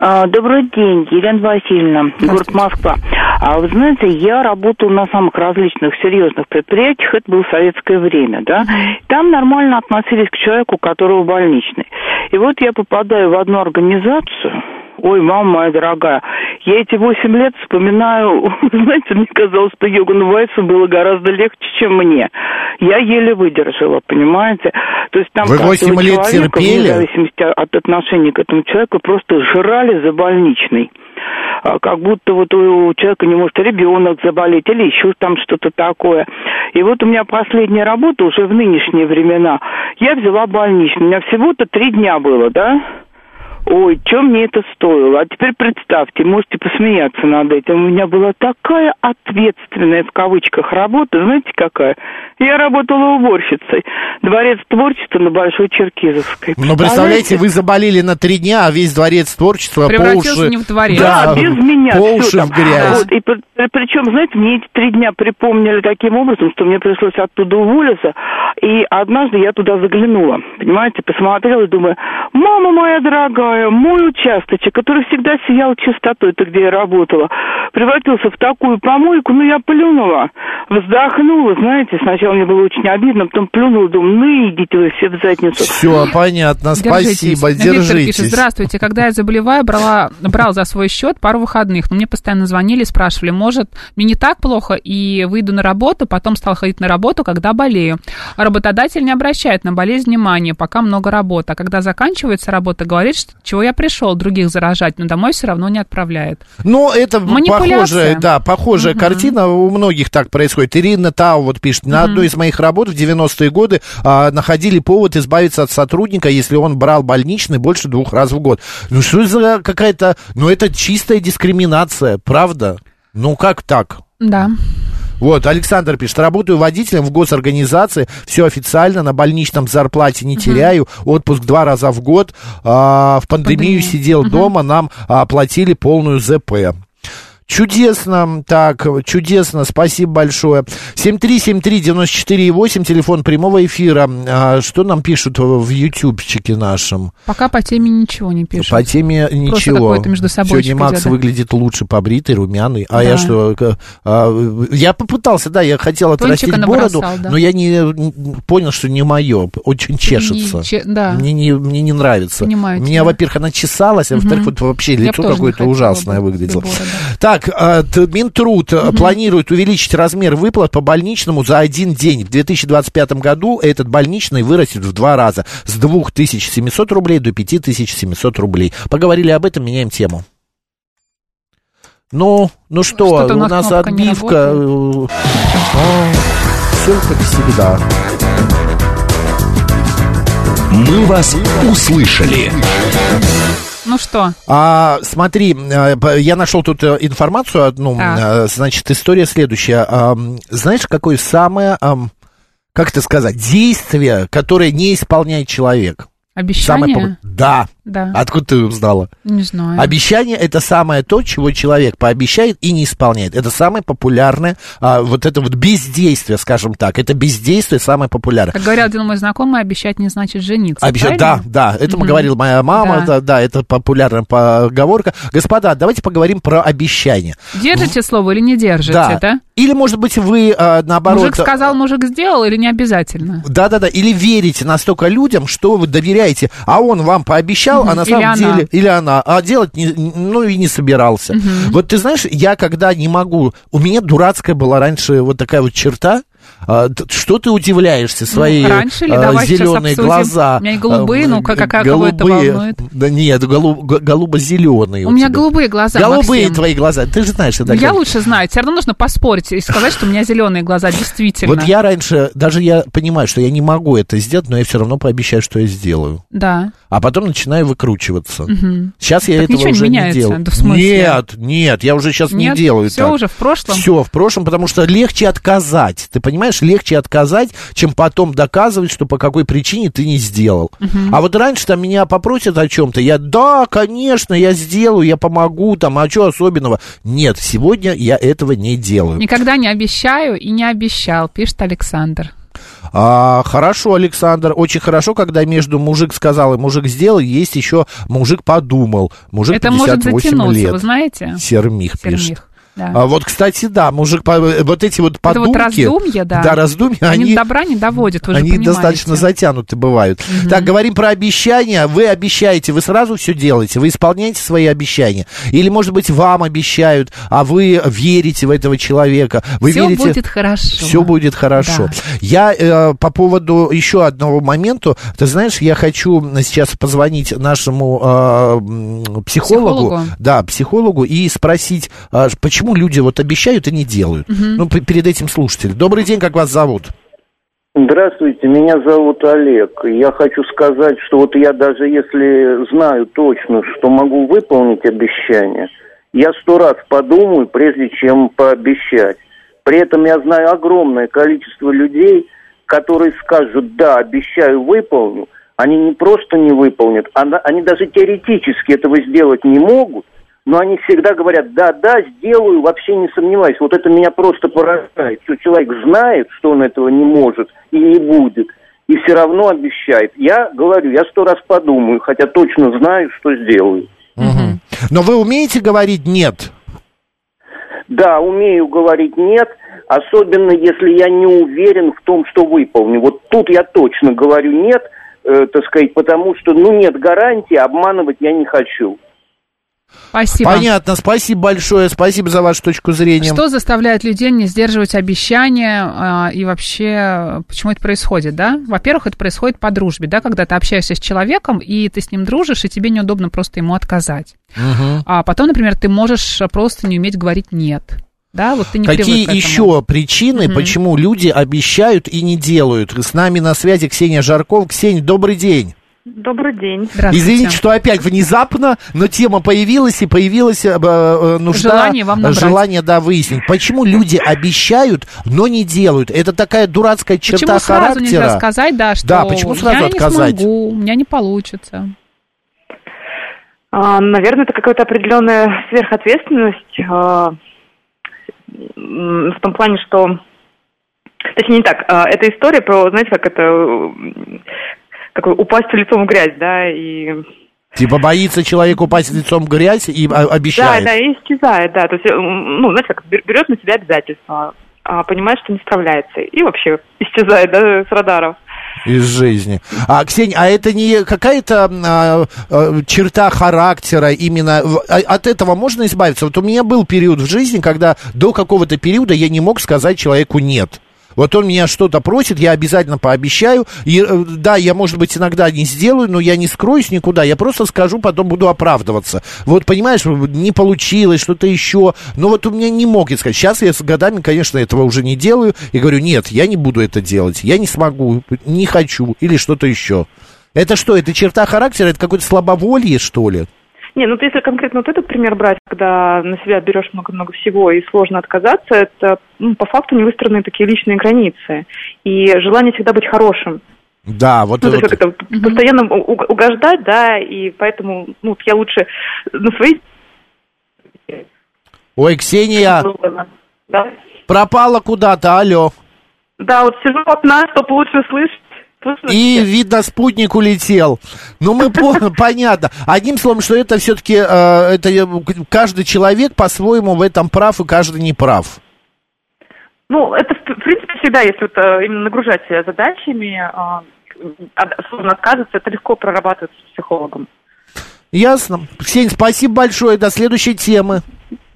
А, Добрый день, Елена Васильевна, город Москва. А вы знаете, я работала на самых различных серьезных предприятиях, это было советское время, да. Там нормально относились к человеку, у которого больничный. И вот я попадаю в одну организацию, ой, мама моя дорогая, я эти восемь лет вспоминаю, знаете, мне казалось, что Йогану Вайсу было гораздо легче, чем мне. Я еле выдержала, понимаете? То есть там Вы каждого восемь лет человека, терпели? вне зависимости от отношения к этому человеку, просто жрали за больничный. А, Как будто вот у человека не может ребенок заболеть или еще там что-то такое. И вот у меня последняя работа уже в нынешние времена. Я взяла больничный. У меня всего-то три дня было, да? Ой, что мне это стоило? А теперь представьте, можете посмеяться над этим. У меня была такая ответственная, в кавычках, работа. Знаете, какая? Я работала уборщицей. Дворец творчества на Большой Черкизовской. Ну, представляете, вы заболели на три дня, а весь дворец творчества по Превратился уши... не в дворец. Да, без меня. По уши там. в грязь. Вот, и причем, знаете, мне эти три дня припомнили таким образом, что мне пришлось оттуда уволиться. И однажды я туда заглянула, понимаете, посмотрела и думаю, мама моя дорогая, мой участочек, который всегда сиял чистотой, это где я работала, превратился в такую помойку, ну я плюнула, вздохнула, знаете, сначала мне было очень обидно, потом плюнула, думаю, ну идите вы все в задницу. Все, понятно, Держитесь. спасибо, Виктор пишет, держитесь. здравствуйте, когда я заболеваю, брала, брал за свой счет пару выходных, но мне постоянно звонили, спрашивали, может, мне не так плохо, и выйду на работу, потом стал ходить на работу, когда болею. А работодатель не обращает на болезнь внимания, пока много работы, а когда заканчивается работа, говорит, что чего я пришел других заражать, но домой все равно не отправляет. Ну, это Манипуляция. Похожая, да, похожая Мгм. картина, у многих так происходит. Ирина Тау вот пишет, на Мгм. одной из моих работ в 90-е годы а, находили повод избавиться от сотрудника, если он брал больничный больше двух раз в год. Ну, что за какая-то, ну, это чистая дискриминация, правда? Ну, как так? Да. Вот, Александр пишет, работаю водителем в госорганизации, все официально, на больничном зарплате не теряю, отпуск два раза в год, а, в пандемию Пандемия. сидел дома, нам а, оплатили полную ЗП. Чудесно, так, чудесно, спасибо большое. 7373948, телефон прямого эфира. А, что нам пишут в ютубчике нашем? Пока по теме ничего не пишут. По теме ничего. какой-то между собой Сегодня Макс идет, да. выглядит лучше побритый, румяный. А Да. я что? а, я попытался, да, я хотел отрастить Тончика бороду, набросал, да. но я не понял, что не мое. Очень чешется. Не че- да. Мне не, мне не нравится. Понимаю меня, во-первых, она чесалась, а во-вторых, вот вообще Я лицо какое-то ужасное выглядело. Так, а, т- Минтруд а, планирует увеличить размер выплат по больничному за один день. В 2025 году этот больничный вырастет в два раза. С 2700 рублей до 5700 рублей. Поговорили об этом, меняем тему. Ну, ну что, Что-то у нас отбивка. э, Все как всегда. «Мы вас услышали». Ну что? А, смотри, э, я нашел тут э, информацию одну. Э, Значит, история следующая. Знаешь, какое самое, ам, как это сказать, действие, которое не исполняет человек? Самое Обещание? попу- Да. Да. Откуда ты узнала? Не знаю. Обещание это самое то, чего человек пообещает и не исполняет. Это самое популярное, а, вот это вот бездействие, скажем так. Это бездействие самое популярное. Как говорил один мой знакомый, обещать не значит жениться. Обещать, да, да, это Мгм. говорила моя мама, Да. да. да, это популярная поговорка. Господа, давайте поговорим про обещания. Держите слово или не держите, Да. да? Или, может быть, вы а, наоборот... Мужик сказал, мужик сделал или не обязательно? Да-да-да, или верите настолько людям, что вы доверяете, а он вам пообещал, а на Или самом она. деле... Или она. А делать, не, ну, и не собирался. Вот ты знаешь, я когда не могу... У меня дурацкая была раньше вот такая вот черта, а, что ты удивляешься свои Ну, раньше ли? Давай сейчас зеленые глаза? У меня и голубые, а, ну, как- как- кого это голубые. волнует? Да нет, голу- г- голубо-зеленые У меня тебя. голубые глаза, Голубые Максим. твои глаза. Ты же знаешь, это Ну, Я лучше знаю. Все равно нужно поспорить и сказать, что у меня зеленые глаза, действительно. Вот я раньше, даже я понимаю, что я не могу это сделать, но я все равно пообещаю, что я сделаю. Да. А потом начинаю выкручиваться. Мгм. Сейчас я Так этого не уже не меняется? делаю. Да? Нет, нет, я уже сейчас не Нет? делаю Всё так. уже в прошлом? Все в прошлом, потому что легче отказать. Ты понимаешь, легче отказать, чем потом доказывать, что по какой причине ты не сделал. А вот раньше там меня попросят о чем-то, я, да, конечно, я сделаю, я помогу, там, а что особенного? Нет, сегодня я этого не делаю. Никогда не обещаю и не обещал, пишет Александр. А, хорошо, Александр, очень хорошо, когда между мужик сказал и мужик сделал, есть еще мужик подумал. Мужик Это может 58 затянуться, лет. вы знаете? Сермих, пишет. Да. А вот, кстати, да, мужик, по- вот эти вот Это вот подумки... раздумья, да. Да, раздумья, Они, они... добра не доводят, вы Они понимаете. достаточно затянуты бывают. Так, говорим про обещания. Вы обещаете, вы сразу все делаете, вы исполняете свои обещания. Или, может быть, вам обещают, а вы верите в этого человека. Вы Все верите... будет хорошо. Все будет хорошо. Да. Я э, по поводу еще одного момента, ты знаешь, я хочу сейчас позвонить нашему э, психологу, Психологу? да, психологу и спросить, э, почему люди вот обещают и не делают. Ну, п- перед этим слушатель. Добрый день, как вас зовут? Здравствуйте, меня зовут Олег. Я хочу сказать, что вот я даже если знаю точно, что могу выполнить обещание, я сто раз подумаю, прежде чем пообещать. При этом я знаю огромное количество людей, которые скажут, да, обещаю, выполню. Они не просто не выполнят, а на- они даже теоретически этого сделать не могут, но они всегда говорят, да, да, сделаю, вообще не сомневаюсь. Вот это меня просто поражает, что человек знает, что он этого не может и не будет, и все равно обещает. Я говорю, я сто раз подумаю, хотя точно знаю, что сделаю. Мгм. Но вы умеете говорить нет? Да, умею говорить нет, особенно если я не уверен в том, что выполню. Вот тут я точно говорю нет, э, так сказать, потому что, ну, нет гарантии, обманывать я не хочу. Спасибо. Понятно, спасибо большое, спасибо за вашу точку зрения. Что заставляет людей не сдерживать обещания а, и вообще э, почему это происходит, да? Во-первых, это происходит по дружбе, да, когда ты общаешься с человеком и ты с ним дружишь, и тебе неудобно просто ему отказать. Мгм. А потом, например, ты можешь просто не уметь говорить нет, да, вот ты не Какие еще причины, Мгм. почему люди обещают и не делают? С нами на связи Ксения Жаркова. Ксения, добрый день. Добрый день. Извините, что опять внезапно, но тема появилась и появилась э, э, нужда, Желание вам набрать. желание, да, выяснить, почему люди обещают, но не делают. Это такая дурацкая черта Почему сразу характера. нельзя сказать, да, что Да, почему сразу я отказать? не смогу, у меня не получится. А, наверное, это какая-то определенная сверхответственность а, в том плане, что... Точнее, не так. А, это история про, знаете, как это... Как упасть лицом в грязь, да, и... Типа боится человек упасть лицом в грязь и а, обещает. Да, да, и исчезает, да. То есть, м, ну, знаете, как бер- берет на себя обязательства, а понимает, что не справляется. И вообще исчезает, да, с радаров. из жизни. А, Ксения, а это не какая-то а, а, черта характера именно? а- От этого можно избавиться? Вот у меня был период в жизни, когда до какого-то периода я не мог сказать человеку «нет». Вот он меня что-то просит, я обязательно пообещаю. И, э, да, я, может быть, иногда не сделаю, но я не скроюсь никуда. Я просто скажу, потом буду оправдываться. Вот, понимаешь, не получилось, что-то еще. Но вот у меня не мог сказать. Сейчас я с годами, конечно, этого уже не делаю. И говорю, нет, я не буду это делать. Я не смогу, не хочу или что-то еще. Это что, это черта характера? Это какое-то слабоволье, что ли? Не, ну если конкретно вот этот пример брать, когда на себя берешь много-много всего и сложно отказаться, это ну, по факту не выстроенные такие личные границы. И желание всегда быть хорошим. Да, вот, ну, вот. Есть, это, постоянно угождать, да, и поэтому ну, я лучше на свои... Ой, Ксения, да? пропала куда-то, алло. Да, вот сижу у окна, чтобы лучше слышать. И, видно, спутник улетел. Ну, мы понятно. Одним словом, что это все-таки э, это каждый человек по-своему в этом прав, и каждый не прав. Ну, это, в принципе, всегда, если вот, э, именно нагружать себя задачами, сложно отказываться, это легко прорабатывается с психологом. Ясно. Ксения, спасибо большое. До следующей темы.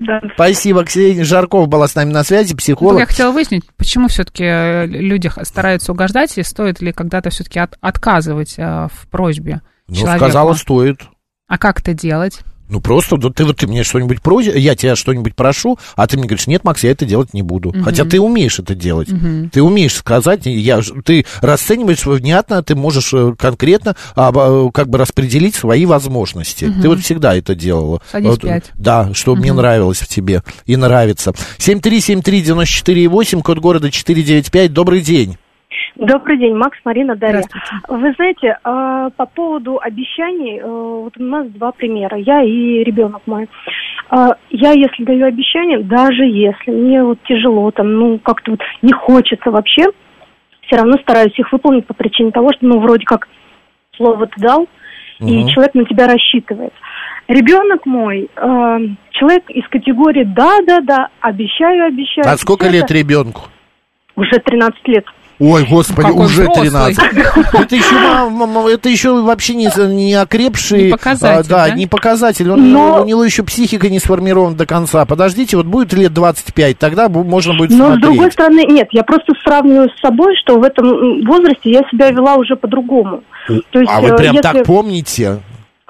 Да. Спасибо. Ксения Жарков была с нами на связи, психолог. Я хотела выяснить, почему все-таки э, люди стараются угождать, и стоит ли когда-то все-таки от, отказывать э, в просьбе ну, человеку? сказала, стоит. А как это делать? Ну просто вот ты вот ты мне что-нибудь просишь, я тебя что-нибудь прошу, а ты мне говоришь, нет, Макс, я это делать не буду. Угу. Хотя ты умеешь это делать. Угу. Ты умеешь сказать, я, ты расцениваешь внятно, ты можешь э, конкретно а, как бы распределить свои возможности. Угу. Ты вот всегда это делала. Вот, пять. Да, что угу. мне нравилось в тебе и нравится. 7373948, код города 495. Добрый день. Добрый день, Макс, Марина, Дарья. Вы знаете, э, по поводу обещаний, э, вот у нас два примера, я и ребенок мой. Э, я, если даю обещание, даже если мне вот тяжело, там, ну, как-то вот не хочется вообще, все равно стараюсь их выполнить по причине того, что, ну, вроде как слово ты дал, угу. и человек на тебя рассчитывает. Ребенок мой, э, человек из категории «да-да-да, обещаю, обещаю». А сколько лет ребенку? Уже 13 лет. Ой, господи, Какой уже взрослый. 13. Это еще, это еще вообще не, не окрепший. Не показатель, да, да? не показатель. Он, Но- У него еще психика не сформирована до конца. Подождите, вот будет лет 25, тогда можно будет Но с смотреть. другой стороны, нет, я просто сравниваю с собой, что в этом возрасте я себя вела уже по-другому. То есть, а вы э, прям если- так помните?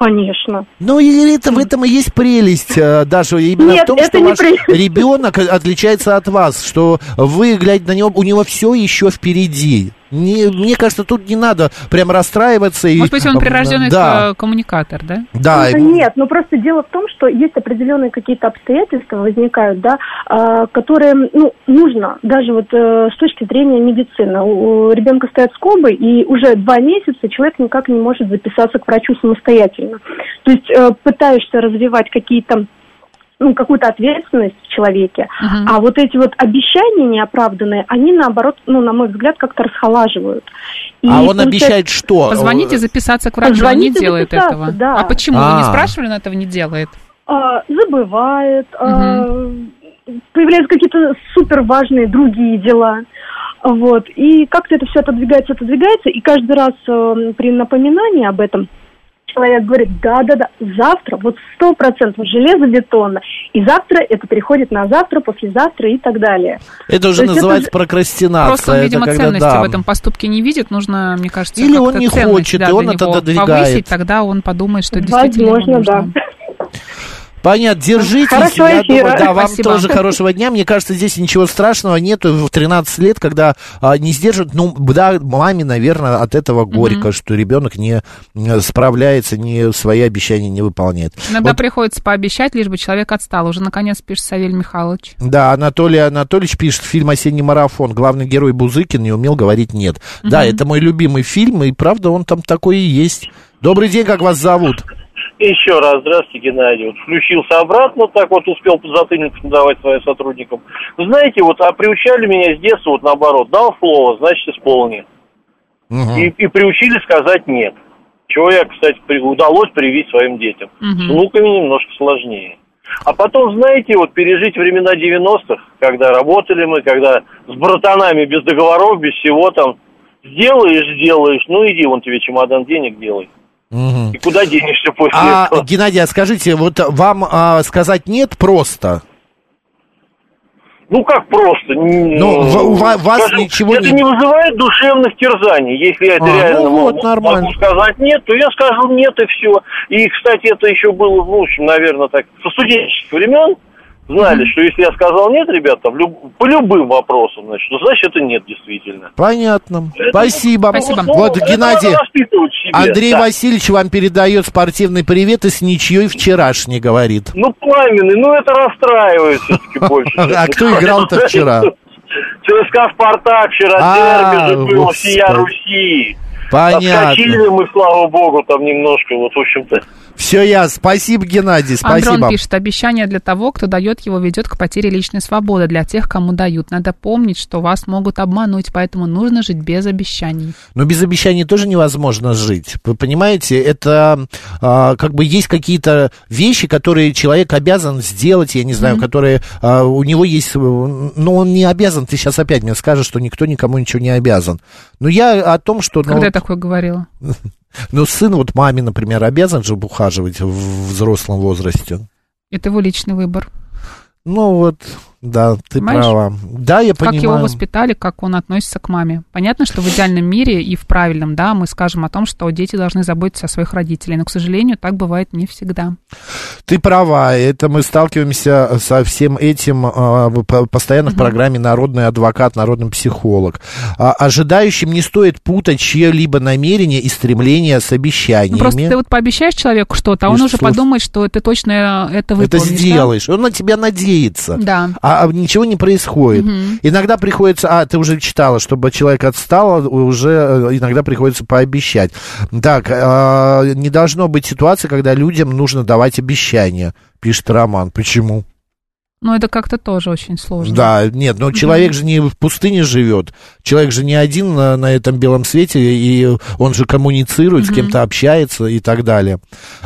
Конечно. Ну, это, в этом и есть прелесть, э, Даша, именно Нет, в том, что не ваш прелесть. ребенок отличается от вас, что вы, глядя на него, у него все еще впереди. Не, мне кажется, тут не надо прям расстраиваться. И, Может быть, он прирожденный да, э, коммуникатор, да? да, Ну, нет, ну просто дело в том, что есть определенные какие-то обстоятельства возникают, да, а, которые, ну, нужно, даже вот э, с точки зрения медицины. У, ребенка стоят скобы, и уже два месяца человек никак не может записаться к врачу самостоятельно. То есть э, пытаешься развивать какие-то ну, какую-то ответственность в человеке, Мгм. а вот эти вот обещания неоправданные, они наоборот, ну, на мой взгляд, как-то расхолаживают. И а он обещает что? Позвоните записаться к врачу, он не Позвоните делает этого. да. А почему? Вы не А. спрашивали, он этого не делает? а, забывает, а, появляются какие-то супер важные другие дела. Вот. И как-то это все отодвигается, отодвигается, и каждый раз э, при напоминании об этом человек говорит, да-да-да, завтра, вот сто процентов железобетонно, и завтра это переходит на завтра, послезавтра и так далее. Это уже То называется это- прокрастинация. Просто он, Это видимо, когда, ценности да. в этом поступке не видит. Нужно, мне кажется, Или он не хочет, да, и он это него отодвигает. повысить, тогда он подумает, что действительно ему Возможно, да. Понятно, держитесь. Хорошего я эфира. думаю, да, вам Спасибо. тоже хорошего дня. Мне кажется, здесь ничего страшного нету в 13 лет, когда а, не сдерживают. Ну, да, маме, наверное, от этого горько, что ребенок не справляется, не свои обещания не выполняет. Иногда Вот, приходится пообещать, лишь бы человек отстал. Уже наконец пишет Савель Михайлович. да, Анатолий Анатольевич пишет, фильм «Осенний марафон». Главный герой Бузыкин не умел говорить «нет». Да, это мой любимый фильм, и правда он там такой и есть. Добрый день, как вас зовут? Еще раз, здравствуйте, Геннадий. Вот включился обратно, так вот успел подзатыльник давать своим сотрудникам. Знаете, вот а приучали меня с детства вот наоборот. Дал слово, значит исполни. Мгм. И, и приучили сказать нет. Чего я, кстати, при- удалось привить своим детям. С внуками немножко сложнее. А потом, знаете, вот пережить времена 90-х, когда работали мы, когда с братанами без договоров, без всего там, сделаешь, сделаешь, ну иди, вон тебе чемодан денег делай. Мгм. И куда денешься после А, этого? Геннадий, а скажите, вот вам а, сказать «нет» просто? Ну, как просто? Ну, в- ва- вас Скажем, ничего это не- не... вызывает душевных терзаний. Если я это А, реально ну могу, вот, нормально. могу сказать нет, то я скажу нет и все. И, кстати, это еще было, ну, в общем, наверное, так, со студенческих времен знали, что если я сказал нет, ребята, люб- по любым вопросам, значит, ну, значит, это нет действительно. Понятно. Это- Спасибо. Спасибо. Вот, это Геннадий, Андрей да. Васильевич вам передает спортивный привет и с ничьей вчерашний говорит. Ну, пламенный, ну, это расстраивает все-таки больше. А кто играл-то вчера? ЦСКА «Спартак», вчера А, дерби же господи. всея Руси. Понятно. Отскочили мы, слава богу, там немножко, вот, в общем-то. Все я. Спасибо, Геннадий, спасибо. Андрон пишет, обещание для того, кто дает его, ведет к потере личной свободы. Для тех, кому дают. Надо помнить, что вас могут обмануть, поэтому нужно жить без обещаний. Но без обещаний тоже невозможно жить. Вы понимаете, это а, как бы есть какие-то вещи, которые человек обязан сделать, я не знаю, которые а, у него есть, э, но он не обязан. Ты сейчас опять мне скажешь, что никто никому ничего не обязан. Но я о том, что... ну, Когда я такое говорила? Ну, сын вот маме, например, обязан же ухаживать в взрослом возрасте. Это его личный выбор. Ну вот, да, ты Понимаешь? права. Да, я как понимаю. его воспитали, как он относится к маме. Понятно, что в идеальном мире и в правильном, да, мы скажем о том, что дети должны заботиться о своих родителях, но, к сожалению, так бывает не всегда. Ты права, это мы сталкиваемся со всем этим а, по- постоянно в программе «Народный адвокат», «Народный психолог». А, ожидающим не стоит путать чье-либо намерение и стремление с обещаниями. Ну, просто ты вот пообещаешь человеку что-то, а И он уже что? подумает, что ты точно это это выполнишь. да? сделаешь, он на тебя надеется. Да. А, а ничего не происходит. Мгм. Иногда приходится, а, ты уже читала, чтобы человек отстал, уже э, иногда приходится пообещать. Так, а, не должно быть ситуации, когда людям нужно давать обещания, пишет Роман. Почему? Ну, это как-то тоже очень сложно. Да, нет, но человек же не в пустыне живет. Человек же не один на, на этом белом свете, и он же коммуницирует, с Мгм. кем-то общается и так далее.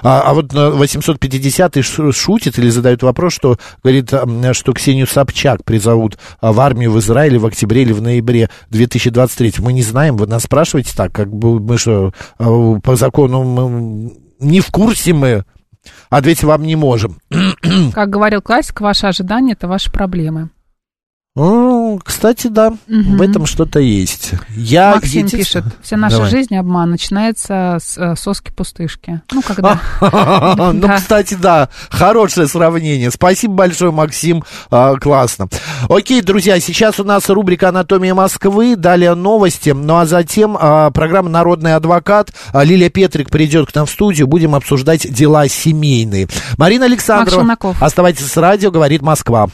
А, а вот на 850-й ш- шутит или задает вопрос, что говорит, что Ксению Собчак призовут а, в армию в Израиле в октябре или в ноябре 2023. Мы не знаем, вы нас спрашиваете так, как бы мы что, а, по закону мы не в курсе мы, ответить вам не можем. Как говорил классик, ваши ожидания – это ваши проблемы. Ну, кстати, да, Мгм. в этом что-то есть. Я Максим единственное- пишет, вся наша Давай. жизнь обман начинается с э, соски-пустышки. Ну, когда... Ну, кстати, да, хорошее сравнение. Спасибо большое, Максим, а, классно. Окей, друзья, сейчас у нас рубрика «Анатомия Москвы», далее новости, ну а затем а, программа «Народный адвокат». А, Лилия Петрик придет к нам в студию, будем обсуждать дела семейные. Марина Александрова, Челноков. оставайтесь с радио, говорит Москва.